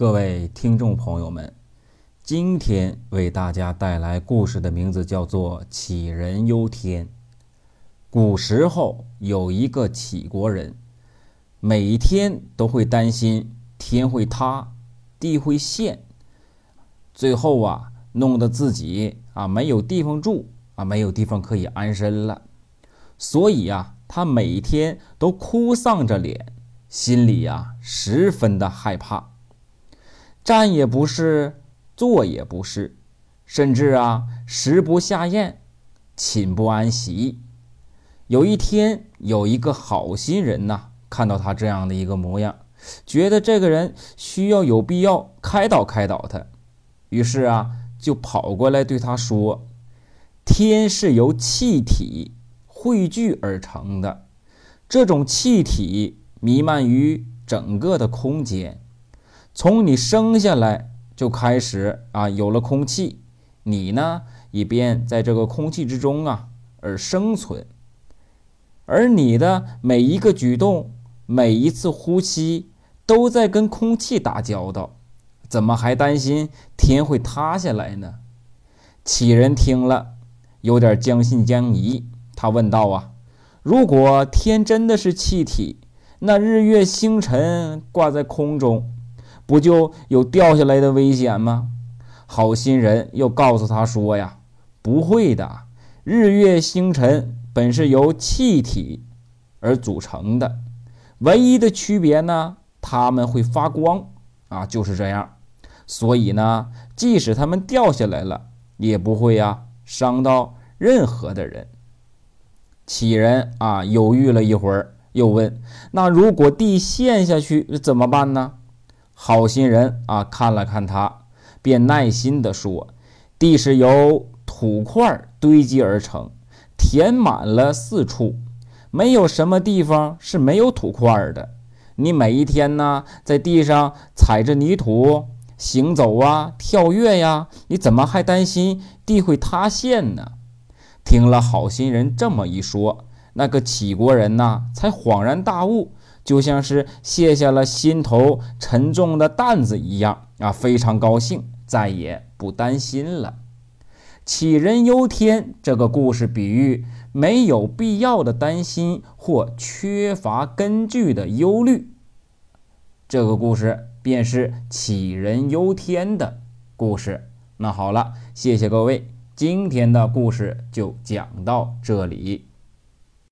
各位听众朋友们，今天为大家带来故事的名字叫做《杞人忧天》。古时候有一个杞国人，每天都会担心天会塌、地会陷，最后啊，弄得自己啊没有地方住啊，没有地方可以安身了。所以呀，他每天都哭丧着脸，心里呀十分的害怕。站也不是，坐也不是，甚至啊，食不下咽，寝不安席。有一天，有一个好心人呐，看到他这样的一个模样，觉得这个人需要有必要开导开导他，于是啊，就跑过来对他说：“天是由气体汇聚而成的，这种气体弥漫于整个的空间。”从你生下来就开始啊，有了空气，你呢以便在这个空气之中啊而生存。而你的每一个举动，每一次呼吸，都在跟空气打交道，怎么还担心天会塌下来呢？杞人听了，有点将信将疑。他问道：“啊，如果天真的是气体，那日月星辰挂在空中？”不就有掉下来的危险吗？好心人又告诉他说：“呀，不会的，日月星辰本是由气体而组成的，唯一的区别呢，它们会发光啊，就是这样。所以呢，即使它们掉下来了，也不会呀伤到任何的人。”杞人啊犹豫了一会儿，又问：“那如果地陷下去怎么办呢？”好心人啊，看了看他，便耐心地说：“地是由土块堆积而成，填满了四处，没有什么地方是没有土块的。你每一天呢，在地上踩着泥土行走啊，跳跃呀，你怎么还担心地会塌陷呢？”听了好心人这么一说，那个杞国人呐，才恍然大悟。就像是卸下了心头沉重的担子一样啊，非常高兴，再也不担心了。杞人忧天这个故事比喻没有必要的担心或缺乏根据的忧虑，这个故事便是杞人忧天的故事。那好了，谢谢各位，今天的故事就讲到这里。